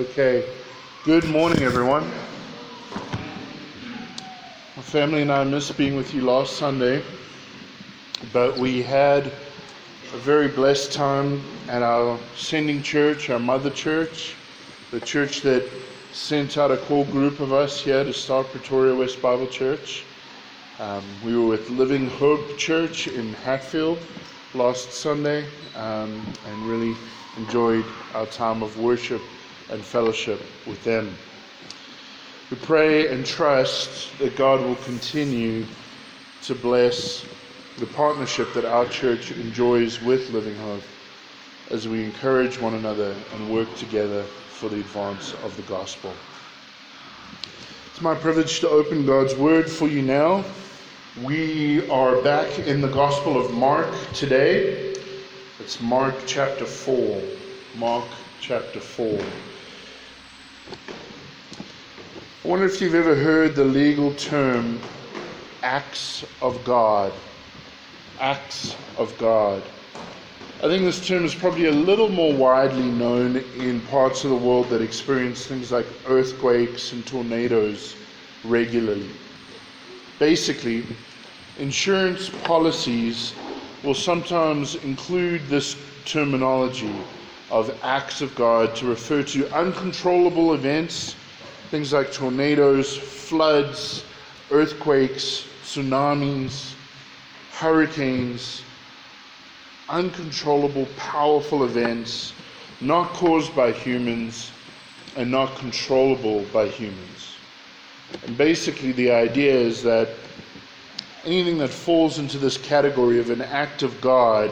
Okay. Good morning, everyone. My family and I missed being with you last Sunday, but we had a very blessed time at our sending church, our mother church, the church that sent out a core group of us here to start Pretoria West Bible Church. Um, we were with Living Hope Church in Hatfield last Sunday um, and really enjoyed our time of worship and fellowship with them. We pray and trust that God will continue to bless the partnership that our church enjoys with Living Hope as we encourage one another and work together for the advance of the gospel. It's my privilege to open God's Word for you now. We are back in the Gospel of Mark today. It's Mark chapter 4. Mark chapter 4. I wonder if you've ever heard the legal term acts of God. Acts of God. I think this term is probably a little more widely known in parts of the world that experience things like earthquakes and tornadoes regularly. Basically, insurance policies will sometimes include this terminology of acts of God to refer to uncontrollable events, things like tornadoes, floods, earthquakes, tsunamis, hurricanes, uncontrollable, powerful events not caused by humans and not controllable by humans. And basically, the idea is that anything that falls into this category of an act of God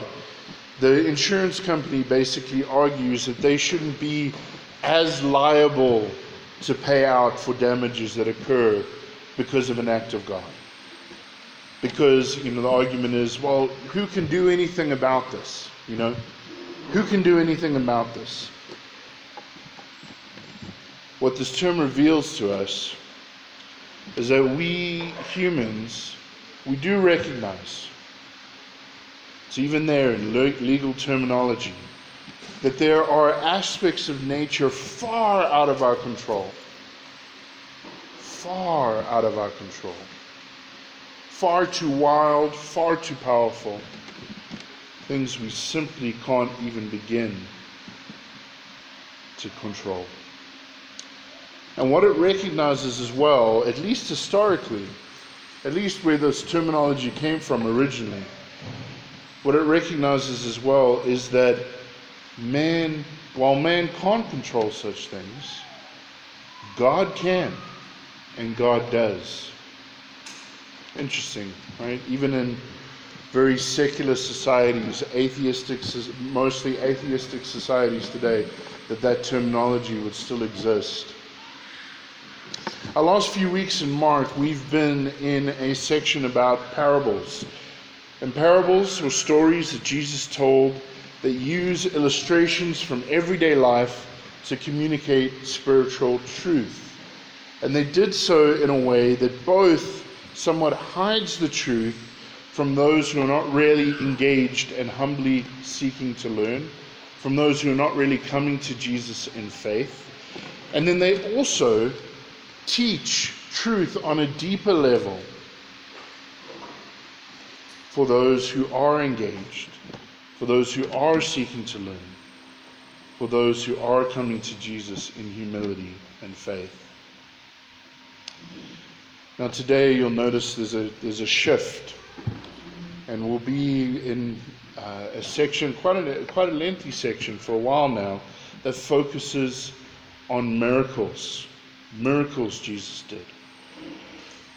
the insurance company basically argues that they shouldn't be as liable to pay out for damages that occur because of an act of God. Because, you know, the argument is, well, who can do anything about this? You know? Who can do anything about this? What this term reveals to us is that we humans, we do recognize it's even there in legal terminology that there are aspects of nature far out of our control. Far out of our control. Far too wild, far too powerful. Things we simply can't even begin to control. And what it recognizes as well, at least historically, at least where this terminology came from originally, what it recognizes as well is that man, while man can't control such things, God can, and God does. Interesting, right? Even in very secular societies, atheistic, mostly atheistic societies today, that that terminology would still exist. Our last few weeks in Mark, we've been in a section about parables. And parables were stories that Jesus told that use illustrations from everyday life to communicate spiritual truth. And they did so in a way that both somewhat hides the truth from those who are not really engaged and humbly seeking to learn, from those who are not really coming to Jesus in faith. And then they also teach truth on a deeper level for those who are engaged, for those who are seeking to learn, for those who are coming to Jesus in humility and faith. Now, today you'll notice there's a, there's a shift, and we'll be in uh, a section, quite a, quite a lengthy section for a while now, that focuses on miracles. Miracles Jesus did.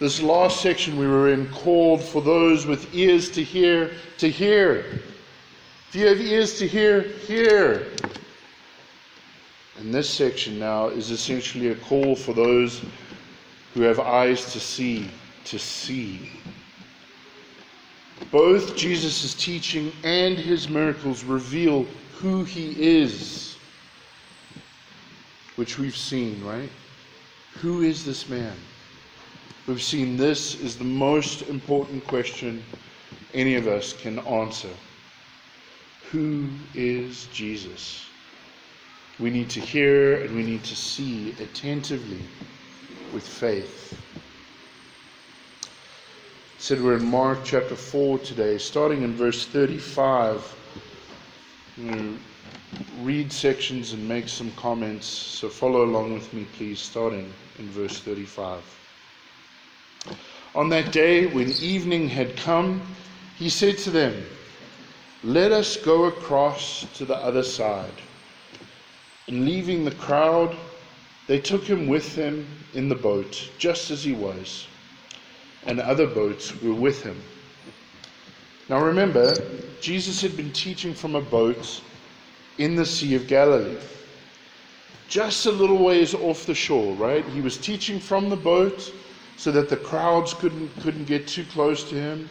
This last section we were in called for those with ears to hear to hear. If you have ears to hear, hear. And this section now is essentially a call for those who have eyes to see, to see. Both Jesus' teaching and his miracles reveal who he is, which we've seen, right? Who is this man? We've seen this is the most important question any of us can answer. Who is Jesus? We need to hear and we need to see attentively with faith. said we're in Mark chapter 4 today, starting in verse 35. I'm going to read sections and make some comments, so follow along with me, please, starting in verse 35. On that day, when evening had come, he said to them, Let us go across to the other side. And leaving the crowd, they took him with them in the boat, just as he was, and other boats were with him. Now remember, Jesus had been teaching from a boat in the Sea of Galilee. Just a little ways off the shore, right? He was teaching from the boat so that the crowds couldn't, couldn't get too close to him,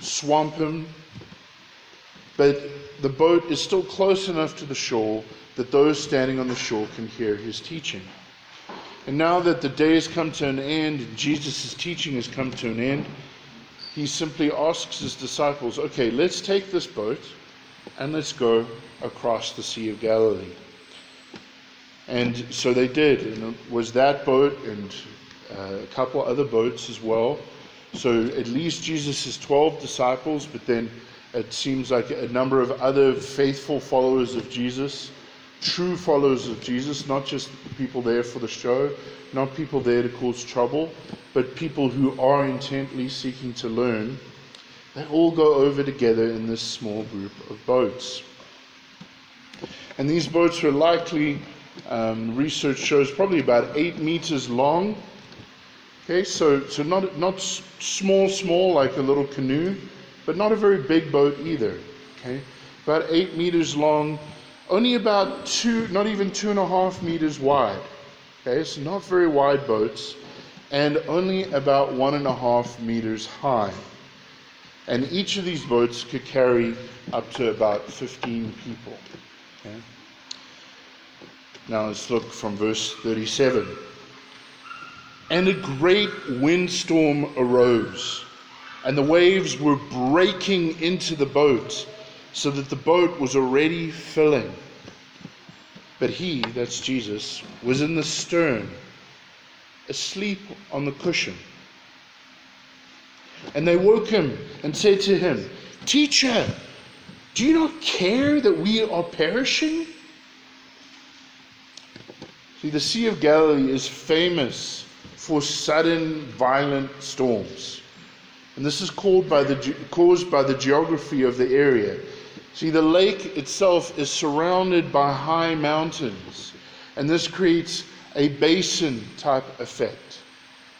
swamp him. But the boat is still close enough to the shore that those standing on the shore can hear his teaching. And now that the day has come to an end Jesus' teaching has come to an end, he simply asks his disciples, okay, let's take this boat and let's go across the Sea of Galilee. And so they did. And it was that boat and uh, a couple other boats as well. So at least Jesus' 12 disciples, but then it seems like a number of other faithful followers of Jesus, true followers of Jesus, not just people there for the show, not people there to cause trouble, but people who are intently seeking to learn. They all go over together in this small group of boats. And these boats were likely, um, research shows, probably about eight meters long Okay, so, so not, not small, small like a little canoe, but not a very big boat either. Okay, about eight meters long, only about two, not even two and a half meters wide. Okay, so not very wide boats, and only about one and a half meters high. And each of these boats could carry up to about 15 people. Okay? Now let's look from verse 37. And a great windstorm arose, and the waves were breaking into the boat, so that the boat was already filling. But he, that's Jesus, was in the stern, asleep on the cushion. And they woke him and said to him, Teacher, do you not care that we are perishing? See, the Sea of Galilee is famous for sudden violent storms. And this is caused by the, caused by the geography of the area. See, the lake itself is surrounded by high mountains, and this creates a basin type effect.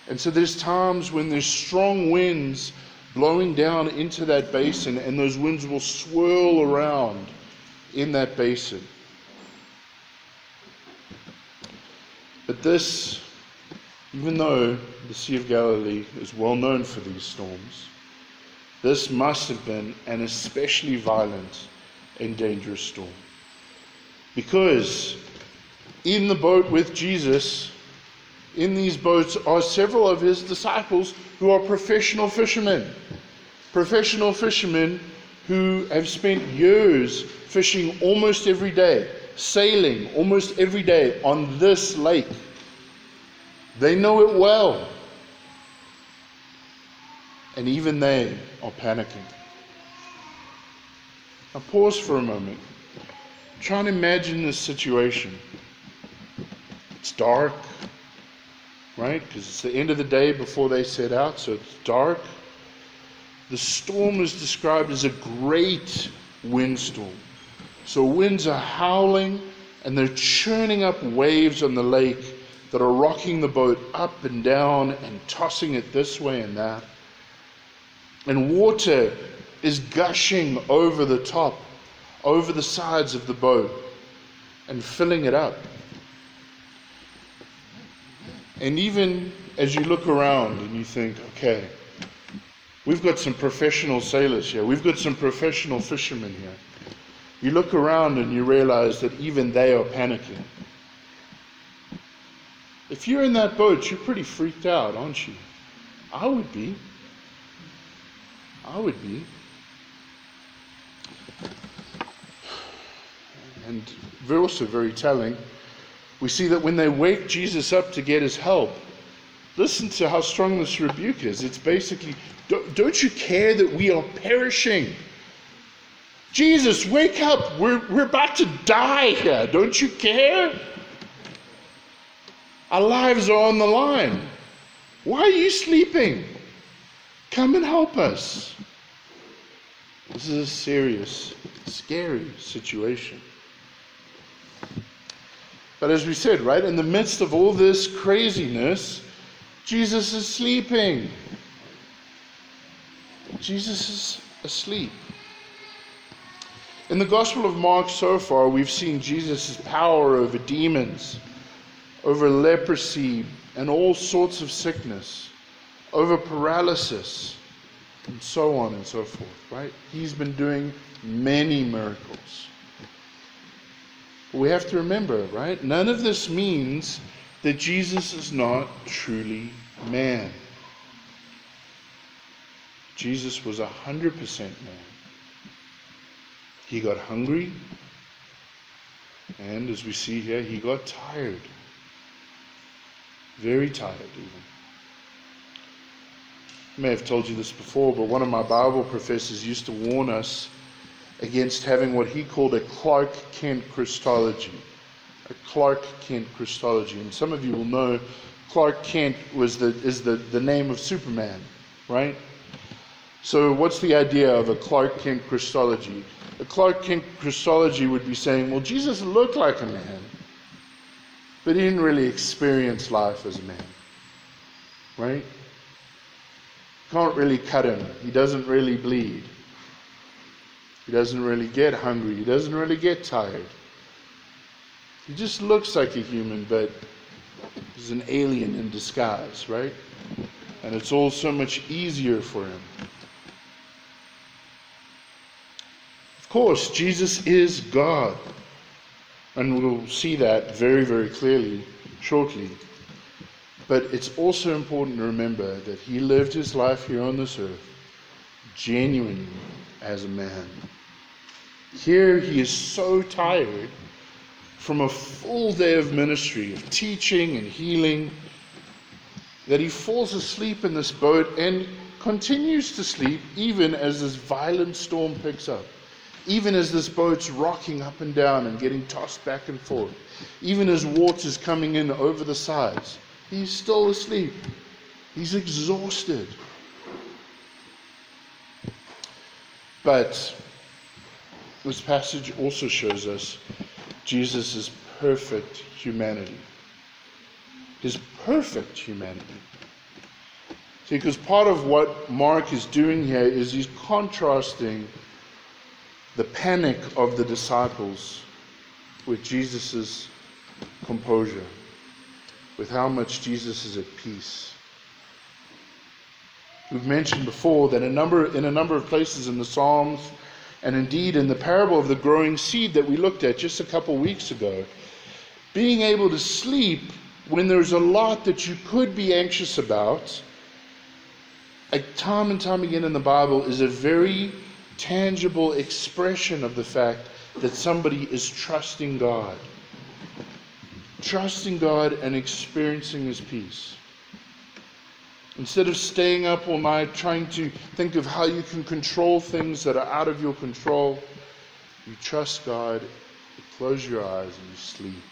And so there's times when there's strong winds blowing down into that basin, and those winds will swirl around in that basin. But this even though the Sea of Galilee is well known for these storms, this must have been an especially violent and dangerous storm. Because in the boat with Jesus, in these boats are several of his disciples who are professional fishermen. Professional fishermen who have spent years fishing almost every day, sailing almost every day on this lake. They know it well. And even they are panicking. Now, pause for a moment. Try and imagine this situation. It's dark, right? Because it's the end of the day before they set out, so it's dark. The storm is described as a great windstorm. So winds are howling and they're churning up waves on the lake that are rocking the boat up and down and tossing it this way and that. And water is gushing over the top, over the sides of the boat, and filling it up. And even as you look around and you think, okay, we've got some professional sailors here, we've got some professional fishermen here. You look around and you realize that even they are panicking. If you're in that boat, you're pretty freaked out, aren't you? I would be. I would be. and also very telling, we see that when they wake Jesus up to get his help, listen to how strong this rebuke is. It's basically, don't you care that we are perishing? Jesus, wake up. We're, we're about to die here. Don't you care? Our lives are on the line. Why are you sleeping? Come and help us. This is a serious, scary situation. But as we said, right, in the midst of all this craziness, Jesus is sleeping. Jesus is asleep. In the Gospel of Mark so far, we've seen Jesus' power over demons, over leprosy, and all sorts of sickness, over paralysis, and so on and so forth, right? He's been doing many miracles. We have to remember, right? None of this means that Jesus is not truly man. Jesus was 100% man. He got hungry, and as we see here, he got tired. Very tired, even. I may have told you this before, but one of my Bible professors used to warn us against having what he called a Clark Kent Christology. A Clark Kent Christology. And some of you will know Clark Kent was the, is the, the name of Superman, right? So, what's the idea of a Clark Kent Christology? A Clark Kent Christology would be saying, well, Jesus looked like a man, but he didn't really experience life as a man, right? Can't really cut him. He doesn't really bleed. He doesn't really get hungry. He doesn't really get tired. He just looks like a human, but he's an alien in disguise, right? And it's all so much easier for him. Of course, Jesus is God. And we'll see that very, very clearly shortly. But it's also important to remember that he lived his life here on this earth genuinely as a man. Here he is so tired from a full day of ministry, of teaching and healing, that he falls asleep in this boat and continues to sleep even as this violent storm picks up, even as this boat's rocking up and down and getting tossed back and forth, even as water's coming in over the sides. He's still asleep. He's exhausted. But this passage also shows us Jesus' perfect humanity. His perfect humanity. See, because part of what Mark is doing here is he's contrasting the panic of the disciples with Jesus' composure, with how much Jesus is at peace. We've mentioned before that a number, in a number of places in the Psalms and indeed, in the parable of the growing seed that we looked at just a couple weeks ago, being able to sleep when there's a lot that you could be anxious about, like time and time again in the Bible, is a very tangible expression of the fact that somebody is trusting God. Trusting God and experiencing His peace. Instead of staying up all night trying to think of how you can control things that are out of your control, you trust God, you close your eyes, and you sleep.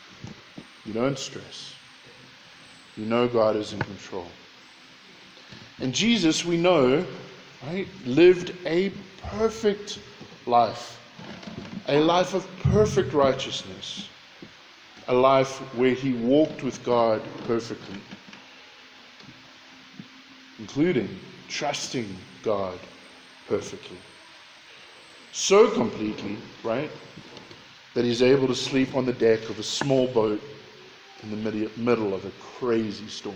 You don't stress. You know God is in control. And Jesus, we know, right, lived a perfect life, a life of perfect righteousness, a life where he walked with God perfectly including trusting God perfectly. So completely, right, that he's able to sleep on the deck of a small boat in the middle of a crazy storm.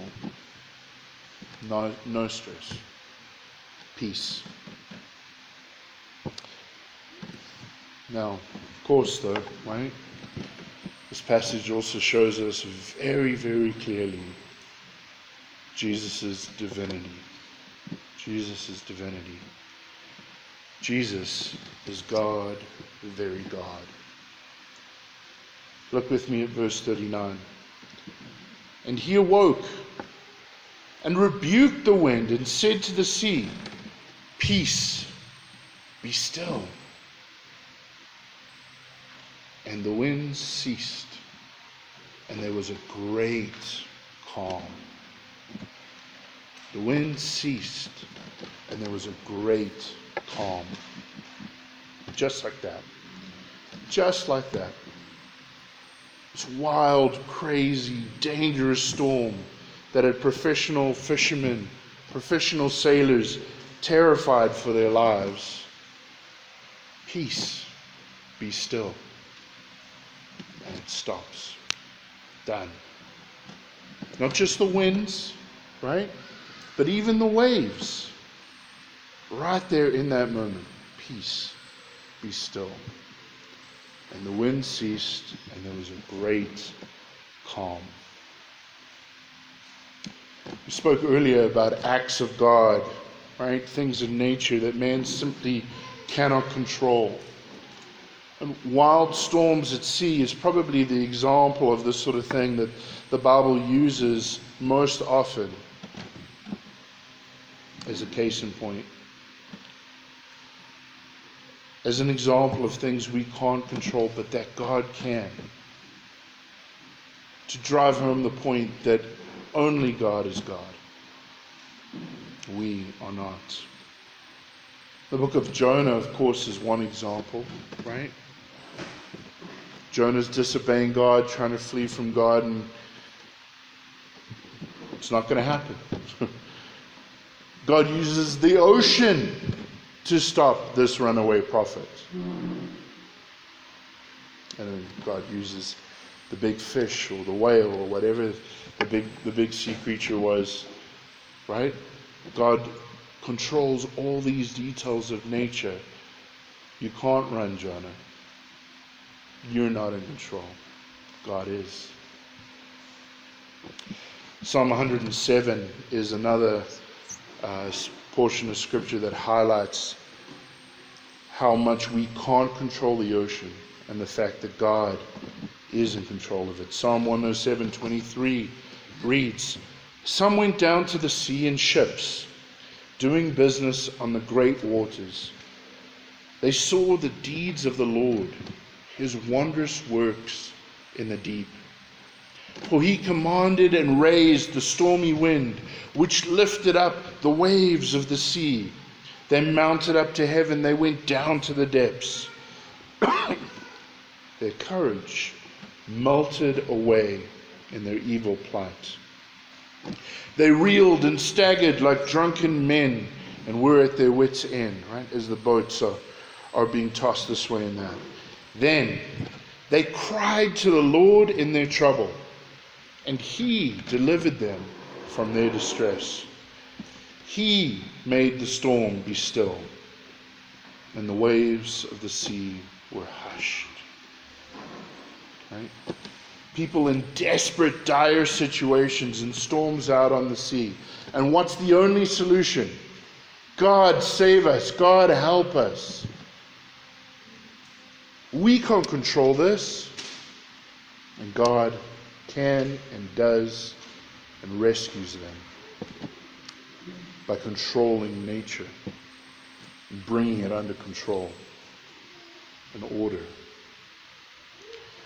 No, no stress. Peace. Now, of course, though, right? This passage also shows us very, very clearly Jesus' divinity. Jesus' divinity. Jesus is God, the very God. Look with me at verse 39. And he awoke and rebuked the wind and said to the sea, Peace, be still. And the wind ceased, and there was a great calm. The wind ceased, and there was a great calm. Just like that. Just like that. This wild, crazy, dangerous storm that had professional fishermen, professional sailors terrified for their lives. Peace, be still. It stops. Done. Not just the winds, right? But even the waves. Right there in that moment. Peace, be still. And the wind ceased, and there was a great calm. We spoke earlier about acts of God, right? Things of nature that man simply cannot control. Wild storms at sea is probably the example of this sort of thing that the Bible uses most often as a case in point. As an example of things we can't control, but that God can. To drive home the point that only God is God. We are not. The book of Jonah, of course, is one example, right? Jonah's disobeying God, trying to flee from God, and it's not going to happen. God uses the ocean to stop this runaway prophet. And then God uses the big fish or the whale or whatever the big, the big sea creature was, right? God controls all these details of nature. You can't run, Jonah. You're not in control. God is. Psalm 107 is another uh, portion of scripture that highlights how much we can't control the ocean and the fact that God is in control of it. Psalm 107 23 reads Some went down to the sea in ships, doing business on the great waters. They saw the deeds of the Lord, his wondrous works in the deep. For he commanded and raised the stormy wind, which lifted up the waves of the sea. They mounted up to heaven, they went down to the depths. Their courage melted away in their evil plight. They reeled and staggered like drunken men and were at their wits' end, right, as the boats are, are being tossed this way and that. Then they cried to the Lord in their trouble, and He delivered them from their distress. He made the storm be still, and the waves of the sea were hushed. Right? People in desperate, dire situations and storms out on the sea. And what's the only solution? God save us. God help us. We can't control this. And God can and does and rescues them by controlling nature and bringing it under control and order.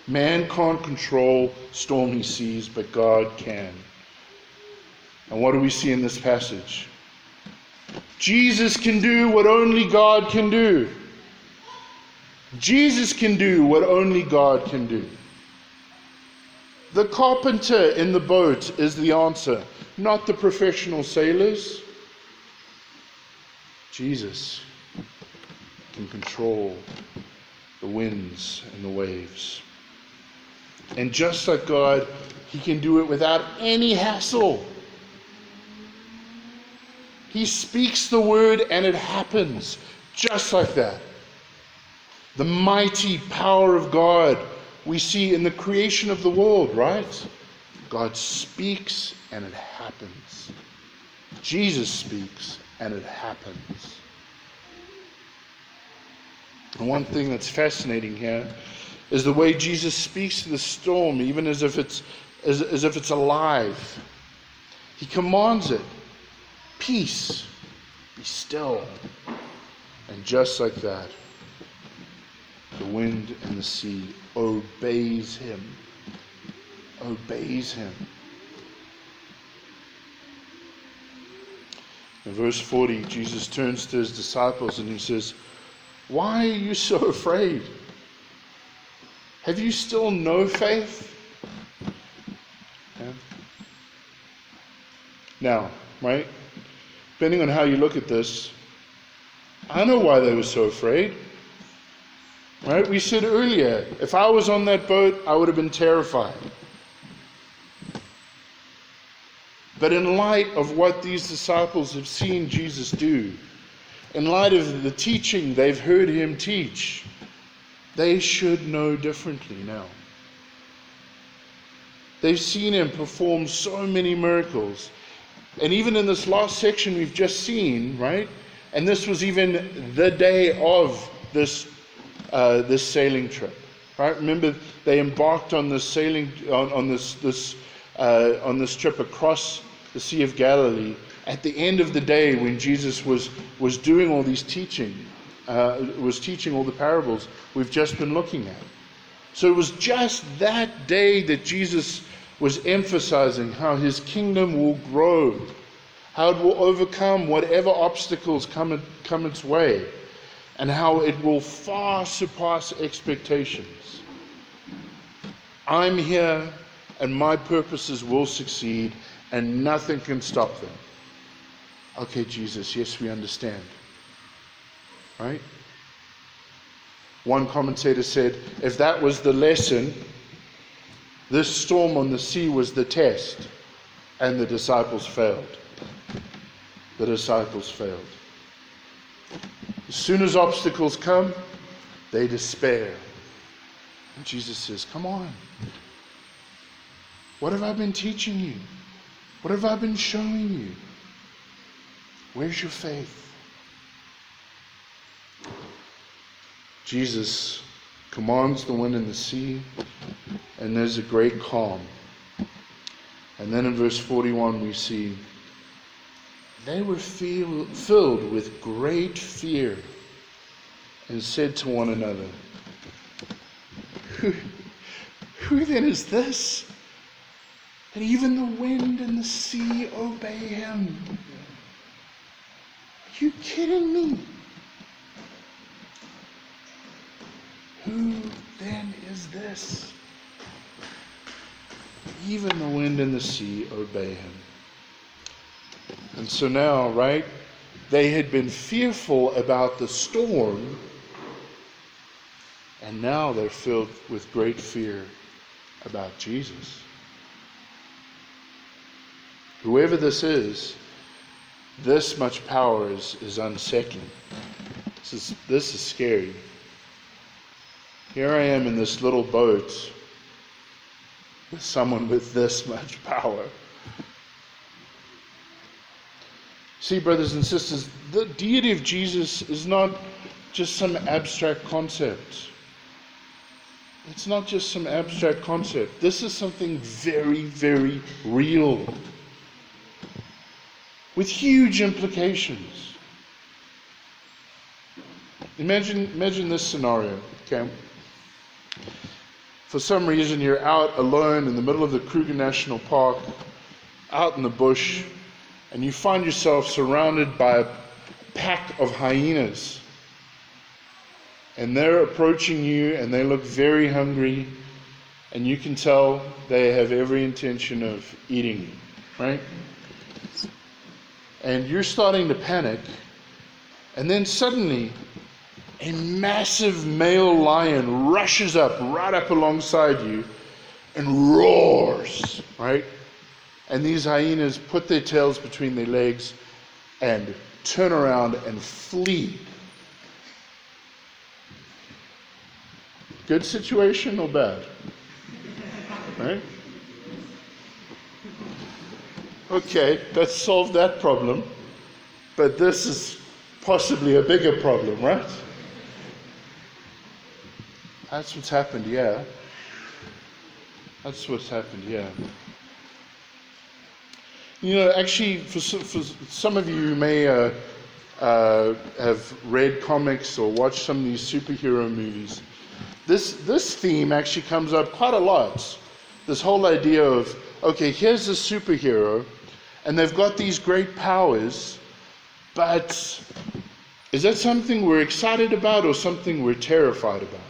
Man can't control stormy seas, but God can. And what do we see in this passage? Jesus can do what only God can do. Jesus can do what only God can do. The carpenter in the boat is the answer, not the professional sailors. Jesus can control the winds and the waves. And just like God, He can do it without any hassle. He speaks the word and it happens just like that. The mighty power of God we see in the creation of the world, right? God speaks and it happens. Jesus speaks and it happens. And one thing that's fascinating here is the way Jesus speaks to the storm, even as if it's, as, as if it's alive. He commands it Peace, be still. And just like that, the wind and the sea obeys him. Obeys him. In verse 40, Jesus turns to his disciples and he says, Why are you so afraid? Have you still no faith? Yeah. Now, right? Depending on how you look at this, I know why they were so afraid. Right? We said earlier, if I was on that boat, I would have been terrified. But in light of what these disciples have seen Jesus do, in light of the teaching they've heard him teach, they should know differently now. They've seen him perform so many miracles. And even in this last section we've just seen, right? And this was even the day of this, uh, this sailing trip. Right? Remember, they embarked on this sailing on, on this this uh, on this trip across the Sea of Galilee. At the end of the day, when Jesus was was doing all these teaching, uh, was teaching all the parables we've just been looking at. So it was just that day that Jesus was emphasizing how his kingdom will grow, how it will overcome whatever obstacles come, come its way, and how it will far surpass expectations. I'm here, and my purposes will succeed, and nothing can stop them. Okay, Jesus, yes, we understand. Right? One commentator said if that was the lesson, this storm on the sea was the test, and the disciples failed. The disciples failed. As soon as obstacles come, they despair. And Jesus says, Come on. What have I been teaching you? What have I been showing you? Where's your faith? Jesus commands the wind and the sea, and there's a great calm. And then in verse 41, we see they were feel, filled with great fear and said to one another, Who, who then is this? That even the wind and the sea obey him. Are you kidding me? Who then is this? Even the wind and the sea obey him. And so now, right, they had been fearful about the storm, and now they're filled with great fear about Jesus. Whoever this is, this much power is, is unsettling. This is, this is scary. Here I am in this little boat with someone with this much power. See, brothers and sisters, the deity of Jesus is not just some abstract concept. It's not just some abstract concept. This is something very, very real with huge implications. Imagine, imagine this scenario, okay? For some reason, you're out alone in the middle of the Kruger National Park, out in the bush, and you find yourself surrounded by a pack of hyenas. And they're approaching you, and they look very hungry, and you can tell they have every intention of eating you, right? And you're starting to panic, and then suddenly a massive male lion rushes up right up alongside you and roars, right? And these hyenas put their tails between their legs and turn around and flee. Good situation or bad? Right? Okay, let's solve that problem. But this is possibly a bigger problem, right? That's what's happened, yeah. That's what's happened, yeah. You know, actually, for, for some of you who may uh, uh, have read comics or watched some of these superhero movies, this, this theme actually comes up quite a lot. This whole idea of, okay, here's a superhero, and they've got these great powers, but is that something we're excited about or something we're terrified about?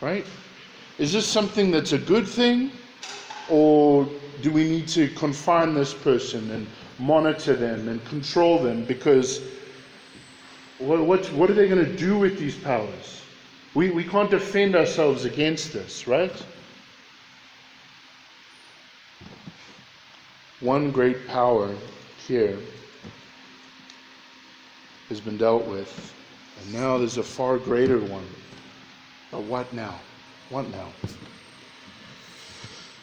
Right? Is this something that's a good thing? Or do we need to confine this person and monitor them and control them? Because what, what, what are they going to do with these powers? We, we can't defend ourselves against this, right? One great power here has been dealt with, and now there's a far greater one. But what now? What now?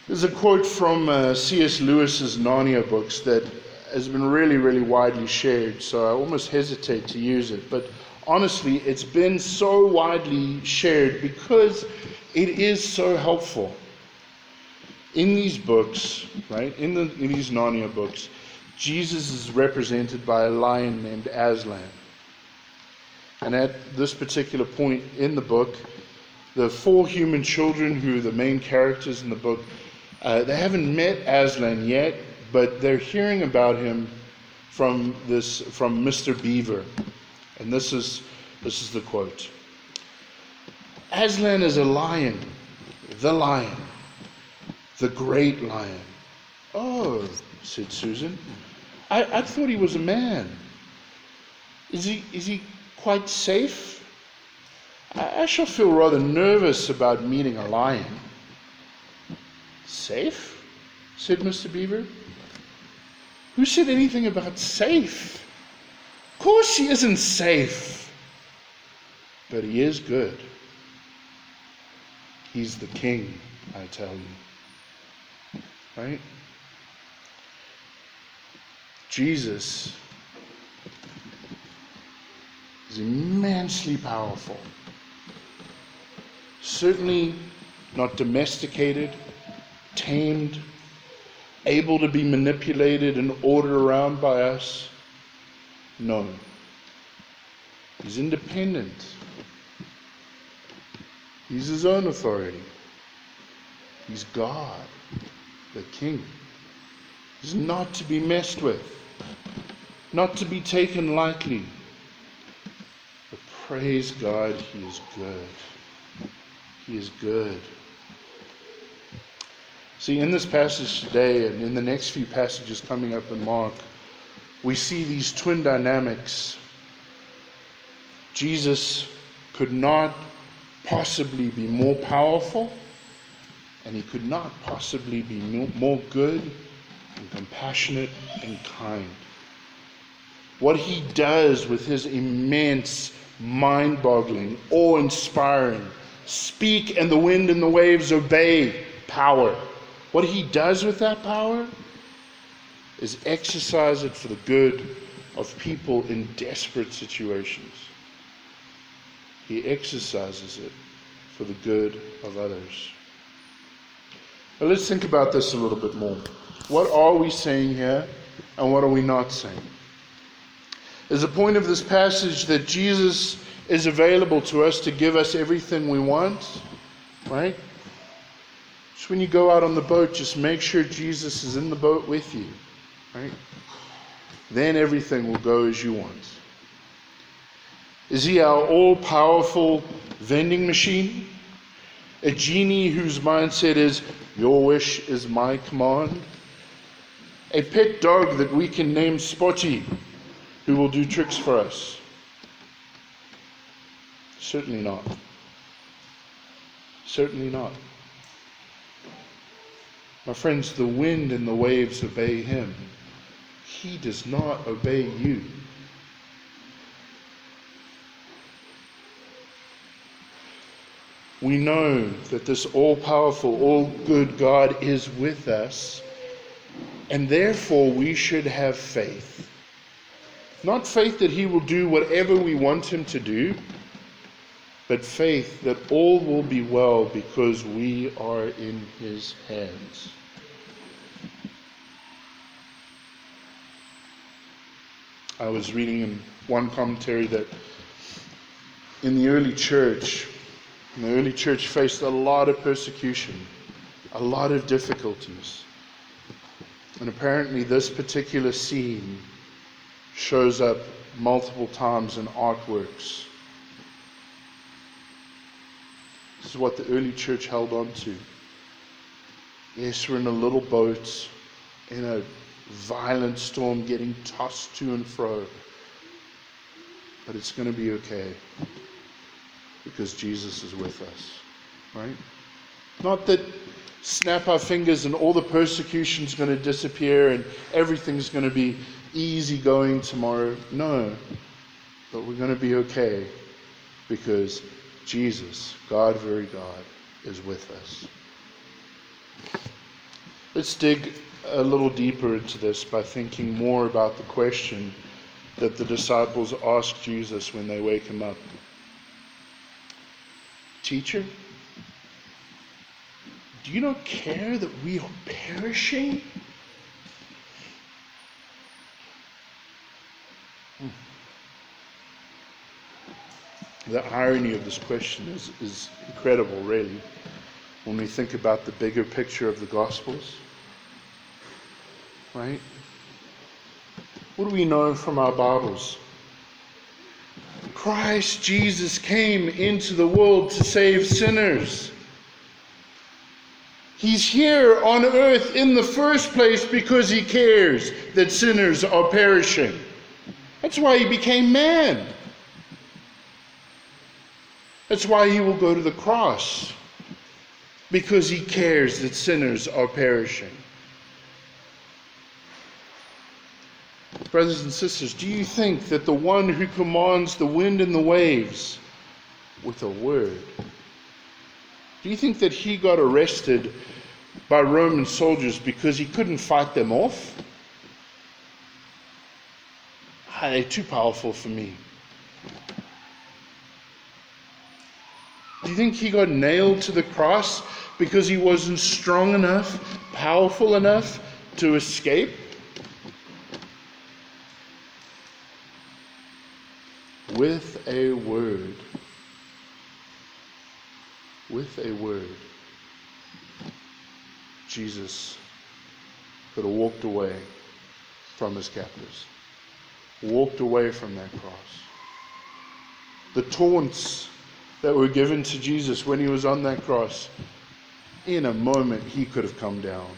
There's a quote from uh, C.S. Lewis's Narnia books that has been really, really widely shared, so I almost hesitate to use it. But honestly, it's been so widely shared because it is so helpful. In these books, right, in, the, in these Narnia books, Jesus is represented by a lion named Aslan. And at this particular point in the book, the four human children who are the main characters in the book, uh, they haven't met Aslan yet, but they're hearing about him from this from Mr. Beaver. And this is this is the quote. Aslan is a lion, the lion, the great lion. Oh, said Susan. I, I thought he was a man. Is he is he quite safe? I, I shall feel rather nervous about meeting a lion. Safe? said Mr. Beaver. Who said anything about safe? Of course he isn't safe. But he is good. He's the king, I tell you. Right? Jesus is immensely powerful. Certainly not domesticated, tamed, able to be manipulated and ordered around by us. No. He's independent. He's his own authority. He's God, the King. He's not to be messed with, not to be taken lightly. But praise God, He is good. He is good. See, in this passage today and in the next few passages coming up in Mark, we see these twin dynamics. Jesus could not possibly be more powerful, and he could not possibly be more good and compassionate and kind. What he does with his immense, mind boggling, awe inspiring, speak and the wind and the waves obey power what he does with that power is exercise it for the good of people in desperate situations. He exercises it for the good of others. Now let's think about this a little bit more. What are we saying here and what are we not saying? Is the point of this passage that Jesus is available to us to give us everything we want, right? When you go out on the boat, just make sure Jesus is in the boat with you. Right? Then everything will go as you want. Is he our all powerful vending machine? A genie whose mindset is, Your wish is my command? A pet dog that we can name Spotty, who will do tricks for us? Certainly not. Certainly not. My friends, the wind and the waves obey him. He does not obey you. We know that this all powerful, all good God is with us, and therefore we should have faith. Not faith that He will do whatever we want Him to do, but faith that all will be well because we are in his hands. I was reading in one commentary that in the early church, the early church faced a lot of persecution, a lot of difficulties. And apparently, this particular scene shows up multiple times in artworks. This is what the early church held on to. Yes, we're in a little boat in a violent storm getting tossed to and fro. But it's going to be okay because Jesus is with us. Right? Not that snap our fingers and all the persecution's going to disappear and everything's going to be easy going tomorrow. No. But we're going to be okay because Jesus, God, very God, is with us. Let's dig a little deeper into this by thinking more about the question that the disciples ask Jesus when they wake him up Teacher, do you not care that we are perishing? Hmm. The irony of this question is, is incredible, really, when we think about the bigger picture of the Gospels. Right? What do we know from our Bibles? Christ Jesus came into the world to save sinners. He's here on earth in the first place because he cares that sinners are perishing. That's why he became man. That's why he will go to the cross because he cares that sinners are perishing. Brothers and sisters, do you think that the one who commands the wind and the waves with a word, do you think that he got arrested by Roman soldiers because he couldn't fight them off? Ah, they're too powerful for me. Do you think he got nailed to the cross because he wasn't strong enough, powerful enough to escape? With a word. With a word. Jesus could have walked away from his captors, walked away from that cross. The taunts that were given to Jesus when he was on that cross, in a moment he could have come down.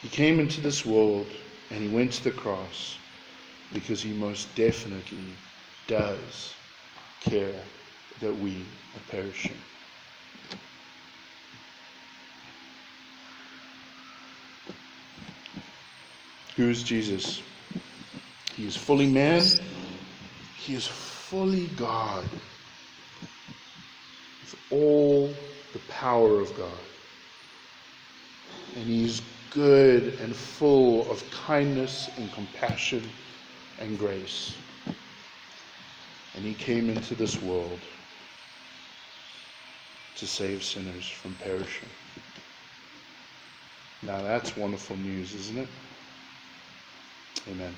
He came into this world and he went to the cross because he most definitely does care that we are perishing. Who is Jesus? He is fully man, he is fully God, with all the power of God. And he's good and full of kindness and compassion and grace. And he came into this world to save sinners from perishing. Now that's wonderful news, isn't it? Amen.